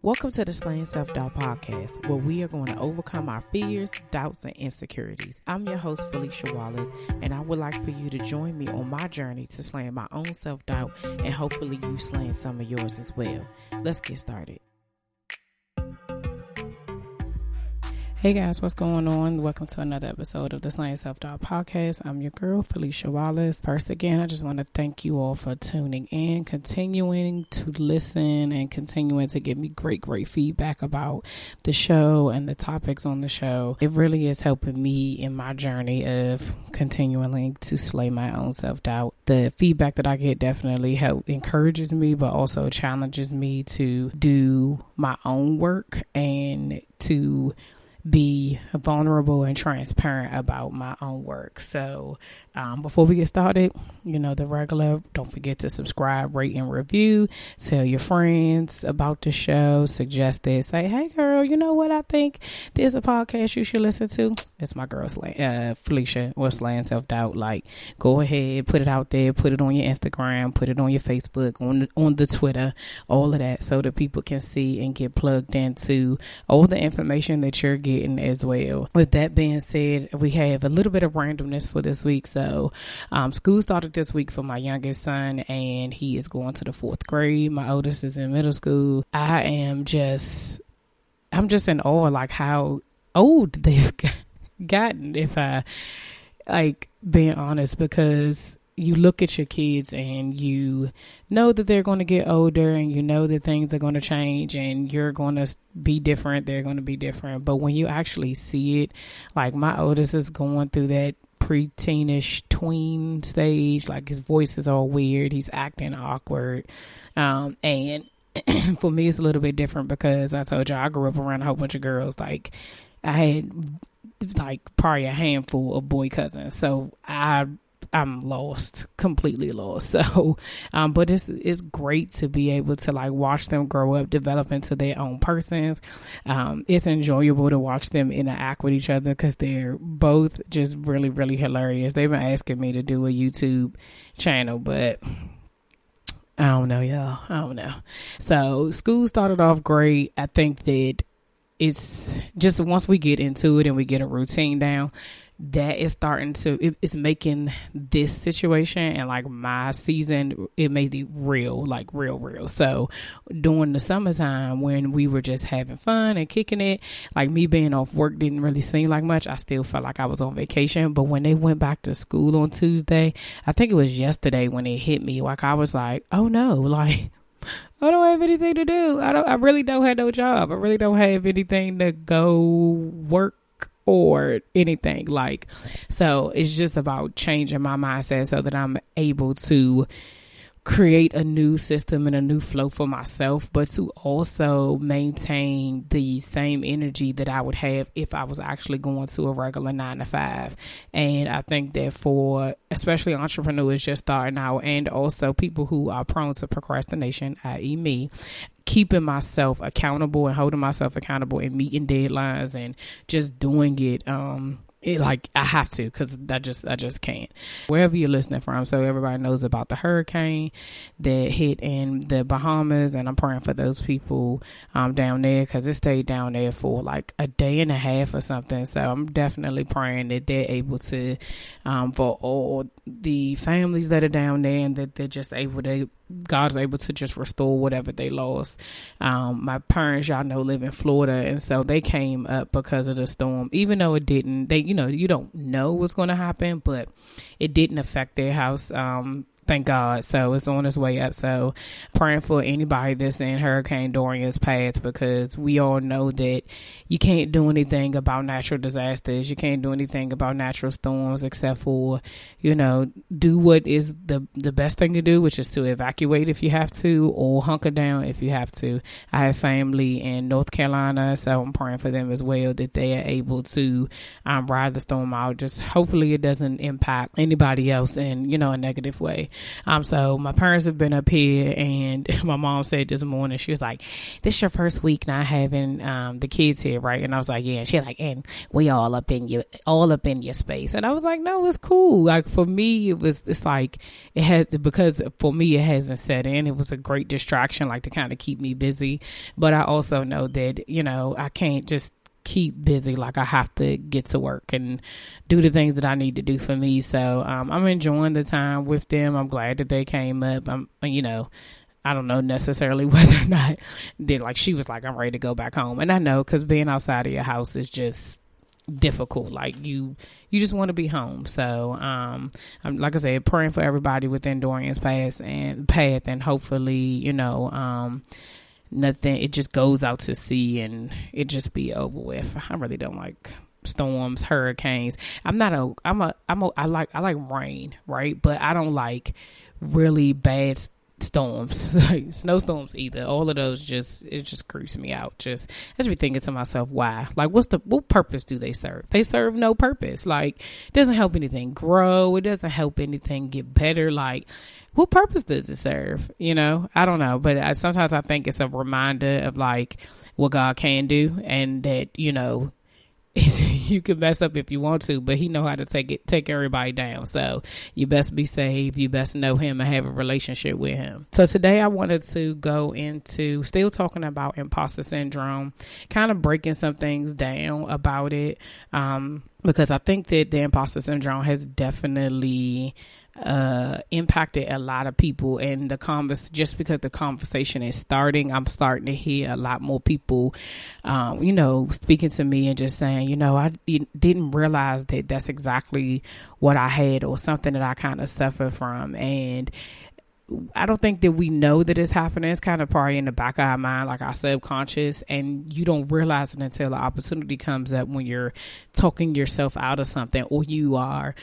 Welcome to the Slaying Self Doubt podcast, where we are going to overcome our fears, doubts, and insecurities. I'm your host, Felicia Wallace, and I would like for you to join me on my journey to slaying my own self doubt and hopefully you slaying some of yours as well. Let's get started. Hey guys, what's going on? Welcome to another episode of the Slaying Self Doubt Podcast. I'm your girl, Felicia Wallace. First, again, I just want to thank you all for tuning in, continuing to listen, and continuing to give me great, great feedback about the show and the topics on the show. It really is helping me in my journey of continuing to slay my own self doubt. The feedback that I get definitely help encourages me, but also challenges me to do my own work and to be vulnerable and transparent about my own work. So, um, before we get started, you know, the regular, don't forget to subscribe, rate, and review. Tell your friends about the show. Suggest it. Say, hey, girl, you know what? I think there's a podcast you should listen to. It's my girl, uh, Felicia, or Slaying Self Doubt. Like, go ahead, put it out there, put it on your Instagram, put it on your Facebook, on the, on the Twitter, all of that, so that people can see and get plugged into all the information that you're getting as well. With that being said, we have a little bit of randomness for this week. So, so, um, school started this week for my youngest son, and he is going to the fourth grade. My oldest is in middle school. I am just, I'm just in awe, like how old they've gotten. If I like being honest, because you look at your kids and you know that they're going to get older and you know that things are going to change and you're going to be different they're going to be different but when you actually see it like my oldest is going through that preteenish tween stage. Like his voice is all weird. He's acting awkward. Um, and for me, it's a little bit different because I told you I grew up around a whole bunch of girls. Like I had like probably a handful of boy cousins. So I I'm lost, completely lost. So, um, but it's it's great to be able to like watch them grow up, develop into their own persons. Um, it's enjoyable to watch them interact with each other because they're both just really, really hilarious. They've been asking me to do a YouTube channel, but I don't know, y'all. I don't know. So, school started off great. I think that it's just once we get into it and we get a routine down that is starting to it, it's making this situation and like my season it made it real like real real so during the summertime when we were just having fun and kicking it like me being off work didn't really seem like much i still felt like i was on vacation but when they went back to school on tuesday i think it was yesterday when it hit me like i was like oh no like I don't have anything to do. I don't. I really don't have no job. I really don't have anything to go work or anything like so it's just about changing my mindset so that i'm able to create a new system and a new flow for myself, but to also maintain the same energy that I would have if I was actually going to a regular nine to five. And I think that for especially entrepreneurs just starting out and also people who are prone to procrastination, i.e., me, keeping myself accountable and holding myself accountable and meeting deadlines and just doing it um it, like I have to because I just I just can't. Wherever you're listening from, so everybody knows about the hurricane that hit in the Bahamas, and I'm praying for those people um, down there because it stayed down there for like a day and a half or something. So I'm definitely praying that they're able to um, for all the families that are down there and that they're just able to God's able to just restore whatever they lost. Um, my parents, y'all know, live in Florida, and so they came up because of the storm. Even though it didn't, they, you know, you don't know what's going to happen, but it didn't affect their house. Um, thank God. So it's on its way up. So praying for anybody that's in Hurricane Dorian's path because we all know that you can't do anything about natural disasters. You can't do anything about natural storms except for, you know, do what is the the best thing to do, which is to evacuate if you have to or hunker down if you have to. I have family in North Carolina, so I'm praying for them as well that they are able to um, ride the storm out. Just hopefully it doesn't impact anybody else in, you know, a negative way. Um, so my parents have been up here, and my mom said this morning she was like, "This is your first week not having um the kids here, right?" And I was like, "Yeah." And she like, "And we all up in your all up in your space," and I was like, "No, it's cool." Like for me, it was it's like it has because for me it hasn't set in. It was a great distraction, like to kind of keep me busy, but I also know that you know I can't just keep busy. Like I have to get to work and do the things that I need to do for me. So um, I'm enjoying the time with them. I'm glad that they came up. I'm, you know, I don't know necessarily whether or not they like she was like I'm ready to go back home, and I know because being outside of your house is just difficult. Like you, you just want to be home. So, um, I'm like I said, praying for everybody within Dorian's path and path, and hopefully, you know, um, nothing it just goes out to sea and it just be over with. I really don't like storms hurricanes. I'm not a i'm a i'm a i like i like rain right? But i don't like really bad storms like snowstorms either. All of those just it just creeps me out. Just i just be thinking to myself why? Like what's the what purpose do they serve? They serve no purpose. Like it doesn't help anything grow. It doesn't help anything get better. Like what purpose does it serve? You know, I don't know, but I, sometimes I think it's a reminder of like what God can do, and that you know you can mess up if you want to, but he know how to take it, take everybody down. So you best be saved. You best know him and have a relationship with him. So today I wanted to go into still talking about imposter syndrome, kind of breaking some things down about it. Um, because I think that the imposter syndrome has definitely uh, impacted a lot of people. And the convers just because the conversation is starting i'm starting to hear a lot more people um, you know speaking to me and just saying you know i didn't realize that that's exactly what i had or something that i kind of suffer from. And I don't think that we know that it's happening. It's kind of probably in the back of our mind, like our subconscious, and you don't realize it until the opportunity comes up when you're talking yourself out of something or you are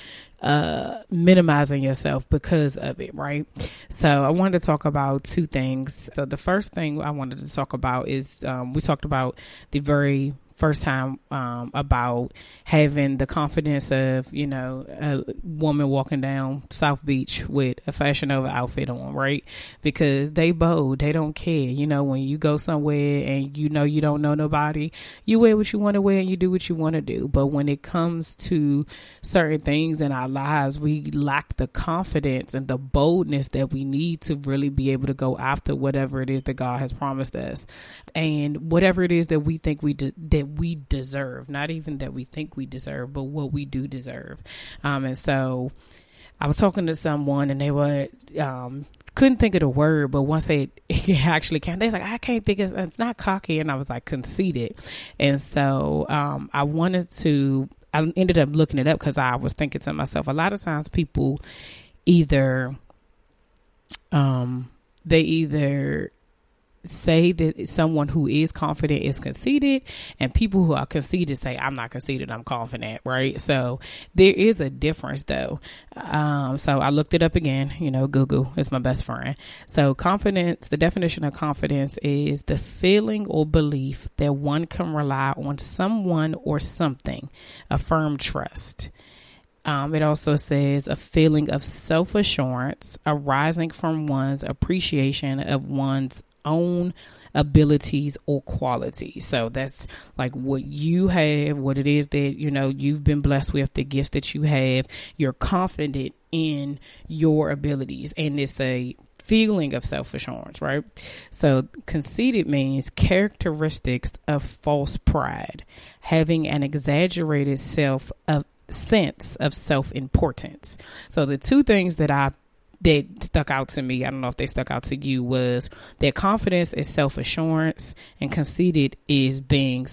uh, minimizing yourself because of it, right? So I wanted to talk about two things. So the first thing I wanted to talk about is um, we talked about the very first time um, about having the confidence of you know a woman walking down South Beach with a Fashion Nova outfit on, right? Because they bold, they don't care. You know, when you go somewhere and you know you don't know nobody, you wear what you want to wear and you do what you want to do. But when it comes to certain things in our lives, we lack the confidence and the boldness that we need to really be able to go after whatever it is that God has promised us, and whatever it is that we think we de- that that we deserve, not even that we think we deserve, but what we do deserve. Um, and so I was talking to someone and they were, um, couldn't think of the word, but once they actually can, they're like, I can't think of it's not cocky. And I was like conceited. And so, um, I wanted to, I ended up looking it up because I was thinking to myself, a lot of times people either, um, they either say that someone who is confident is conceited and people who are conceited say i'm not conceited i'm confident right? So there is a difference though. Um, so i looked it up again you know google is my best friend. So confidence the definition of confidence is the feeling or belief that one can rely on someone or something a firm trust. Um, it also says a feeling of self assurance arising from one's appreciation of one's own abilities or qualities. So that's like what you have, what it is that, you know, you've been blessed with, the gifts that you have. You're confident in your abilities. And it's a feeling of self assurance, right? So conceited means characteristics of false pride, having an exaggerated self of sense of self importance. So the two things that I that stuck out to me, I don't know if they stuck out to you, was that confidence is self assurance and conceited is being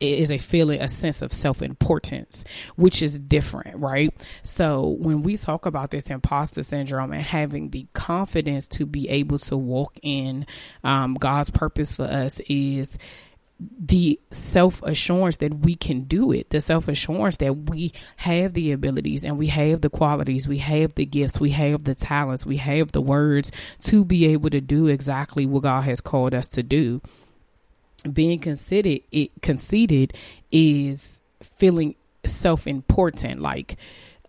is a feeling, a sense of self importance, which is different, right? So when we talk about this imposter syndrome and having the confidence to be able to walk in um, God's purpose for us is the self assurance that we can do it, the self assurance that we have the abilities and we have the qualities, we have the gifts, we have the talents, we have the words to be able to do exactly what God has called us to do. Being conceited, it conceited is feeling self important. Like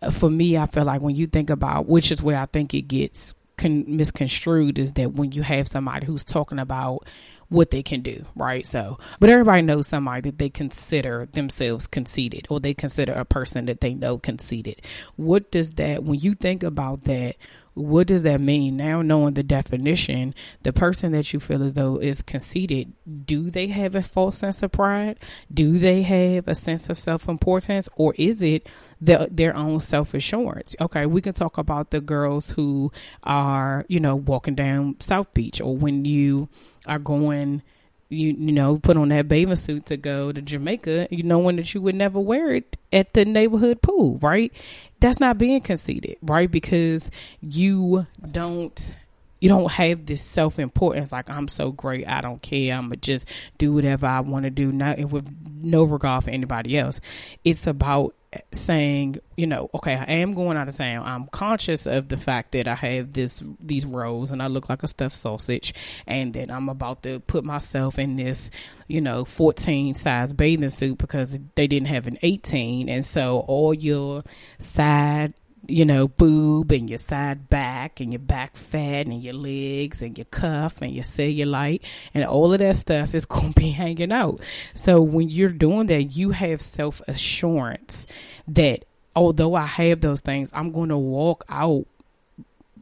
uh, for me, I feel like when you think about which is where I think it gets con- misconstrued is that when you have somebody who's talking about what they can do, right? So, but everybody knows somebody that they consider themselves conceited or they consider a person that they know conceited. What does that, when you think about that, what does that mean? Now knowing the definition, the person that you feel as though is conceited, do they have a false sense of pride? Do they have a sense of self importance? Or is it the, their own self assurance? Okay, we can talk about the girls who are, you know, walking down South Beach or when you are going you you know put on that bathing suit to go to Jamaica, you know, knowing that you would never wear it at the neighborhood pool, right? That's not being conceited, right? Because you don't you don't have this self importance like I'm so great, I don't care, I'm gonna just do whatever I want to do, not with no regard for anybody else. It's about saying, you know, okay, I am going out of town. I'm conscious of the fact that I have this these rows and I look like a stuffed sausage, and that I'm about to put myself in this, you know, 14 size bathing suit because they didn't have an 18, and so all your side you know, boob and your side back and your back fat and your legs and your cuff and your cellulite and all of that stuff is going to be hanging out. So when you're doing that, you have self assurance that although I have those things, I'm going to walk out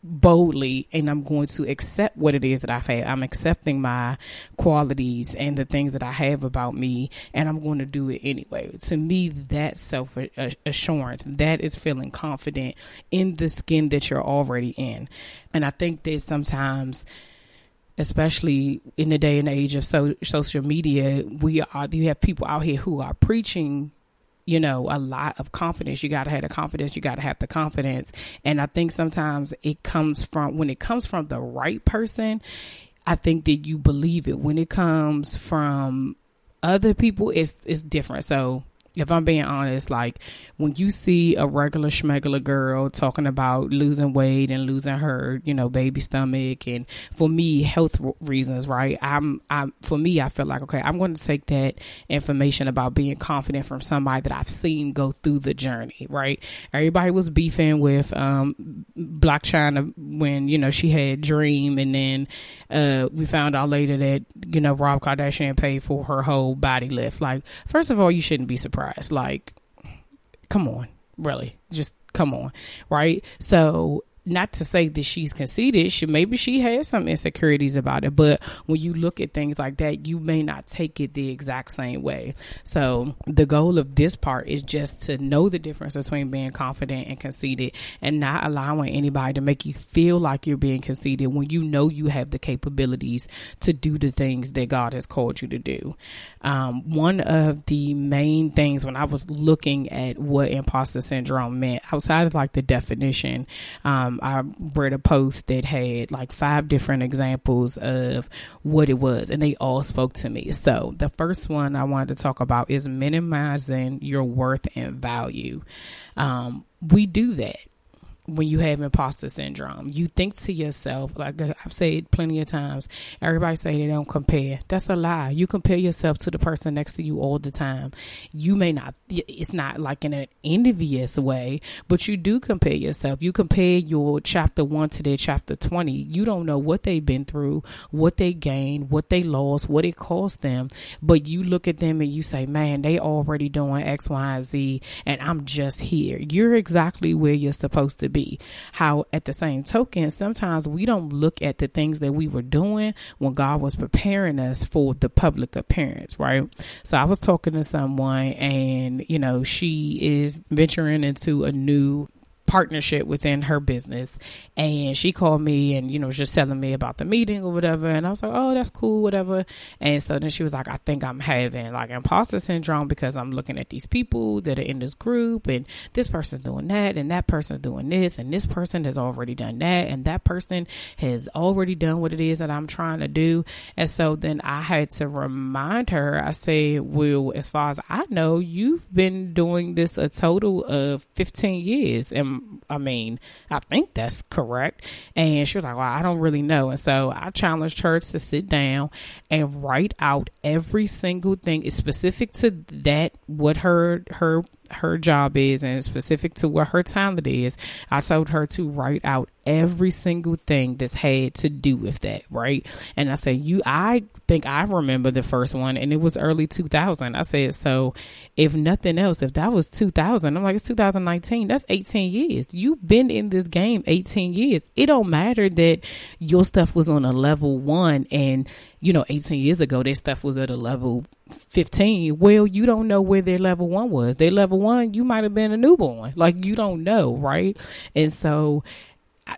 boldly and I'm going to accept what it is that I've had. I'm accepting my qualities and the things that I have about me and I'm going to do it anyway. To me, that's self assurance. That is feeling confident in the skin that you're already in. And I think that sometimes especially in the day and age of so, social media, we are you have people out here who are preaching you know, a lot of confidence. You got to have the confidence. You got to have the confidence. And I think sometimes it comes from, when it comes from the right person, I think that you believe it. When it comes from other people, it's, it's different. So if I'm being honest, like when you see a regular schmegular girl talking about losing weight and losing her, you know, baby stomach, and for me, health reasons, right? I'm, I'm, for me, I feel like, okay, I'm going to take that information about being confident from somebody that I've seen go through the journey, right? Everybody was beefing with, um, Blac Chyna when, you know, she had Dream, and then, uh, we found out later that, you know, Rob Kardashian paid for her whole body lift. Like, first of all, you shouldn't be surprised surprised. Like, come on, really, just come on, right? So not to say that she's conceited she maybe she has some insecurities about it but when you look at things like that you may not take it the exact same way. So the goal of this part is just to know the difference between being confident and conceited and not allowing anybody to make you feel like you're being conceited when you know you have the capabilities to do the things that god has called you to do. Um, one of the main things when i was looking at what imposter syndrome meant outside of like the definition um, I read a post that had like five different examples of what it was, and they all spoke to me. So the first one I wanted to talk about is minimizing your worth and value. Um, we do that when you have imposter syndrome. You think to yourself, like I've said plenty of times, everybody say they don't compare. That's a lie. You compare yourself to the person next to you all the time. You may not, it's not like in an envious way, but you do compare yourself. You compare your chapter one to their chapter 20. You don't know what they've been through, what they gained, what they lost, what it cost them. But you look at them and you say, man, they already doing X, Y, and Z, and I'm just here. You're exactly where you're supposed to be be. How at the same token, sometimes we don't look at the things that we were doing when God was preparing us for the public appearance, right? So I was talking to someone and, you know, she is venturing into a new partnership within her business. And she called me and, you know, was just telling me about the meeting or whatever. And I was like, oh, that's cool, whatever. And so then she was like, I think I'm having like imposter syndrome because I'm looking at these people that are in this group and this person's doing that and that person's doing this and this person has already done that and that person has already done what it is that I'm trying to do. And so then I had to remind her, I said, well, as far as I know, you've been doing this a total of 15 years. And I mean, I think that's correct. And she was like, well, I don't really know. And so I challenged her to sit down and write out every single thing is specific to that, what her, her her job is and specific to what her talent is, I told her to write out every single thing that's had to do with that, right? And I said, you, I think I remember the first one and it was early 2000. I said, so if nothing else, if that was 2000, I'm like, it's 2019. That's 18 years. You've been in this game 18 years. It don't matter that your stuff was on a level one and, you know, 18 years ago, their stuff was at a level 15 well you don't know where their level one was. Their level one you might have been a newborn. Like you don't know right? And so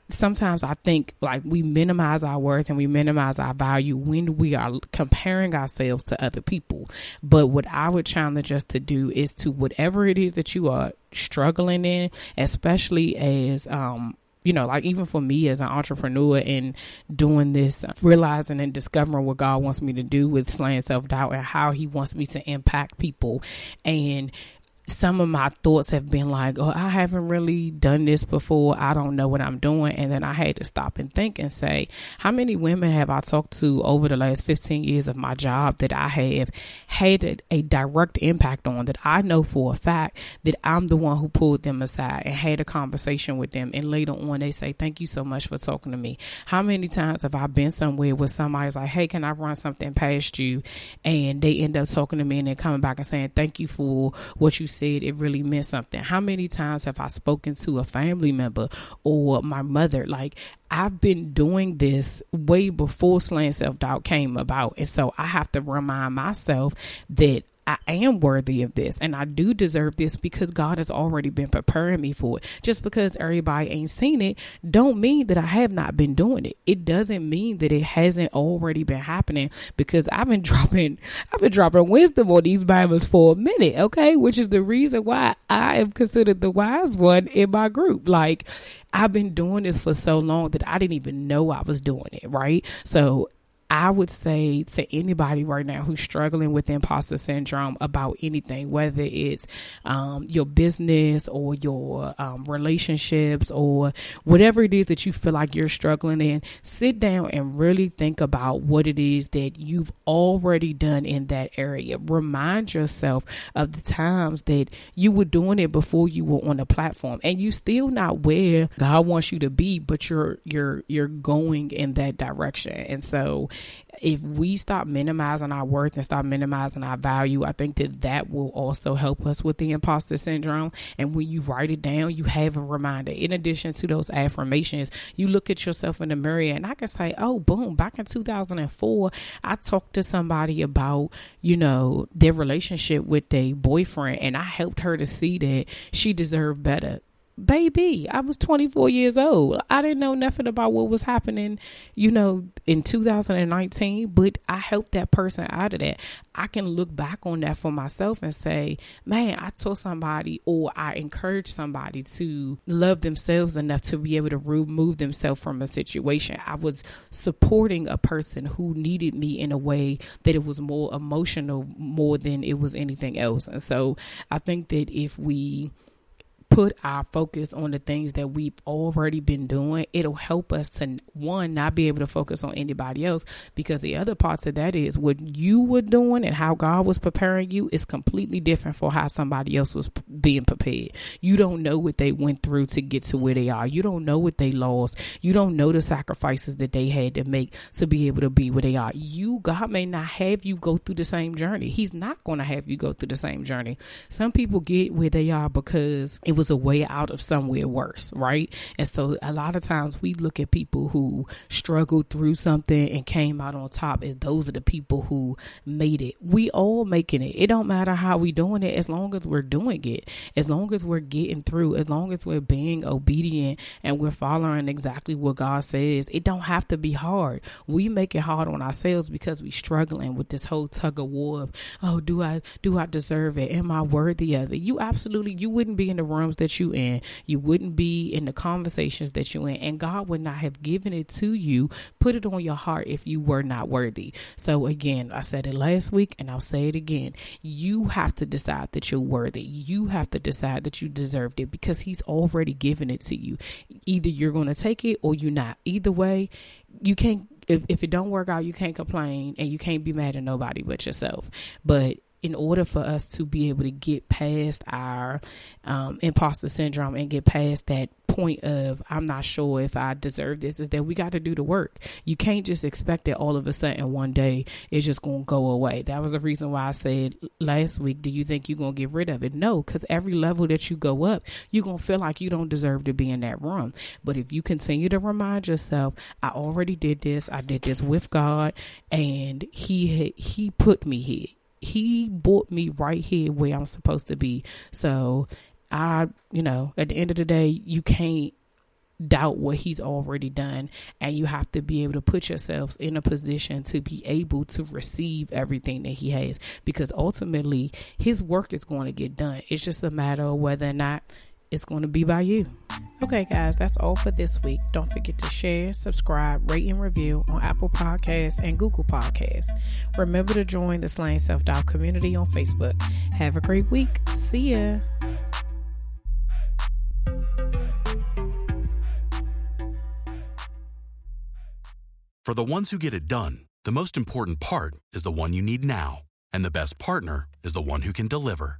sometimes I think like we minimize our worth and we minimize our value when we are comparing ourselves to other people. But what I would challenge us to do is to whatever it is that you are struggling in, especially as um you know, like even for me as an entrepreneur and doing this, realizing and discovering what God wants me to do with slaying self doubt and how He wants me to impact people. And some of my thoughts have been like, oh, I haven't really done this before. I don't know what I'm doing. And then I had to stop and think and say, how many women have I talked to over the last 15 years of my job that I have had a, direct impact on that I know for a fact that I'm the one who pulled them aside and had a conversation with them. And later on, they say, thank you so much for talking to me. How many times have I been somewhere where somebody's like, hey, can I run something past you? And they end up talking to me and then coming back and saying, thank you for what you it really meant something. How many times have I spoken to a family member or my mother? Like, I've been doing this way before slaying self doubt came about. And so I have to remind myself that I am worthy of this and I do deserve this because God has already been preparing me for it. Just because everybody ain't seen it don't mean that I have not been doing it. It doesn't mean that it hasn't already been happening because I've been dropping I've been dropping wisdom on these Bibles for a minute, okay? Which is the reason why I am considered the wise one in my group. Like I've been doing this for so long that I didn't even know I was doing it, right? So I would say to anybody right now who's struggling with imposter syndrome about anything, whether it's um, your business or your um, relationships or whatever it is that you feel like you're struggling in, sit down and really think about what it is that you've already done in that area. Remind yourself of the times that you were doing it before you were on the platform and you still not where God wants you to be, but you're you're you're going in that direction. And so if we stop minimizing our worth and stop minimizing our value, I think that that will also help us with the imposter syndrome. And when you write it down, you have a reminder. In addition to those affirmations, you look at yourself in the mirror, and I can say, "Oh, boom! Back in 2004, I talked to somebody about you know their relationship with a boyfriend, and I helped her to see that she deserved better." Baby, I was 24 years old. I didn't know nothing about what was happening, you know, in 2019, but I helped that person out of that. I can look back on that for myself and say, man, I told somebody or I encouraged somebody to love themselves enough to be able to remove themselves from a situation. I was supporting a person who needed me in a way that it was more emotional more than it was anything else. And so I think that if we put our focus on the things that we've already been doing, it'll help us to one not be able to focus on anybody else because the other parts of that is what you were doing and how God was preparing you is completely different for how somebody else was being prepared. You don't know what they went through to get to where they are. You don't know what they lost. You don't know the sacrifices that they had to make to be able to be where they are. You God may not have you go through the same journey. He's not going to have you go through the same journey. Some people get where they are because it was a way out of somewhere worse, right? And so a lot of times we look at people who struggled through something and came out on top as those are the people who made it. We all making it. It don't matter how we doing it as long as we're doing it. As long as we're getting through, as long as we're being obedient and we're following exactly what God says. It don't have to be hard. We make it hard on ourselves because we struggling with this whole tug of war of, oh, do I do I deserve it? Am I worthy of it? You absolutely you wouldn't be in the that you in. You wouldn't be in the conversations that you in. And God would not have given it to you, put it on your heart if you were not worthy. So again, I said it last week and I'll say it again. You have to decide that you're worthy. You have to decide that you deserved it because he's already given it to you. Either you're going to take it or you're not. Either way, you can't if, if it don't work out, you can't complain and you can't be mad at nobody but yourself. But in order for us to be able to get past our um, imposter syndrome and get past that point of I'm not sure if I deserve this is that we got to do the work. You can't just expect that all of a sudden one day it's just going to go away. That was the reason why I said last week, do you think you're going to get rid of it? No, because every level that you go up, you're going to feel like you don't deserve to be in that room. But if you continue to remind yourself, I already did this, I did this with God, and He He put me here he brought me right here where I'm supposed to be. So I, you know, at the end of the day, you can't doubt what he's already done. And you have to be able to put yourselves in a position to be able to receive everything that he has. Because ultimately his work is going to get done. It's just a matter of whether or not it's going to be by you. Okay guys that's all for this week. Don't forget to share subscribe rate and review on apple podcasts and google podcasts. Remember to join the slaying self-doubt community on facebook. Have a great week. See ya. For the ones who get it done, the most important part is the one you need now. And the best partner is the one who can deliver.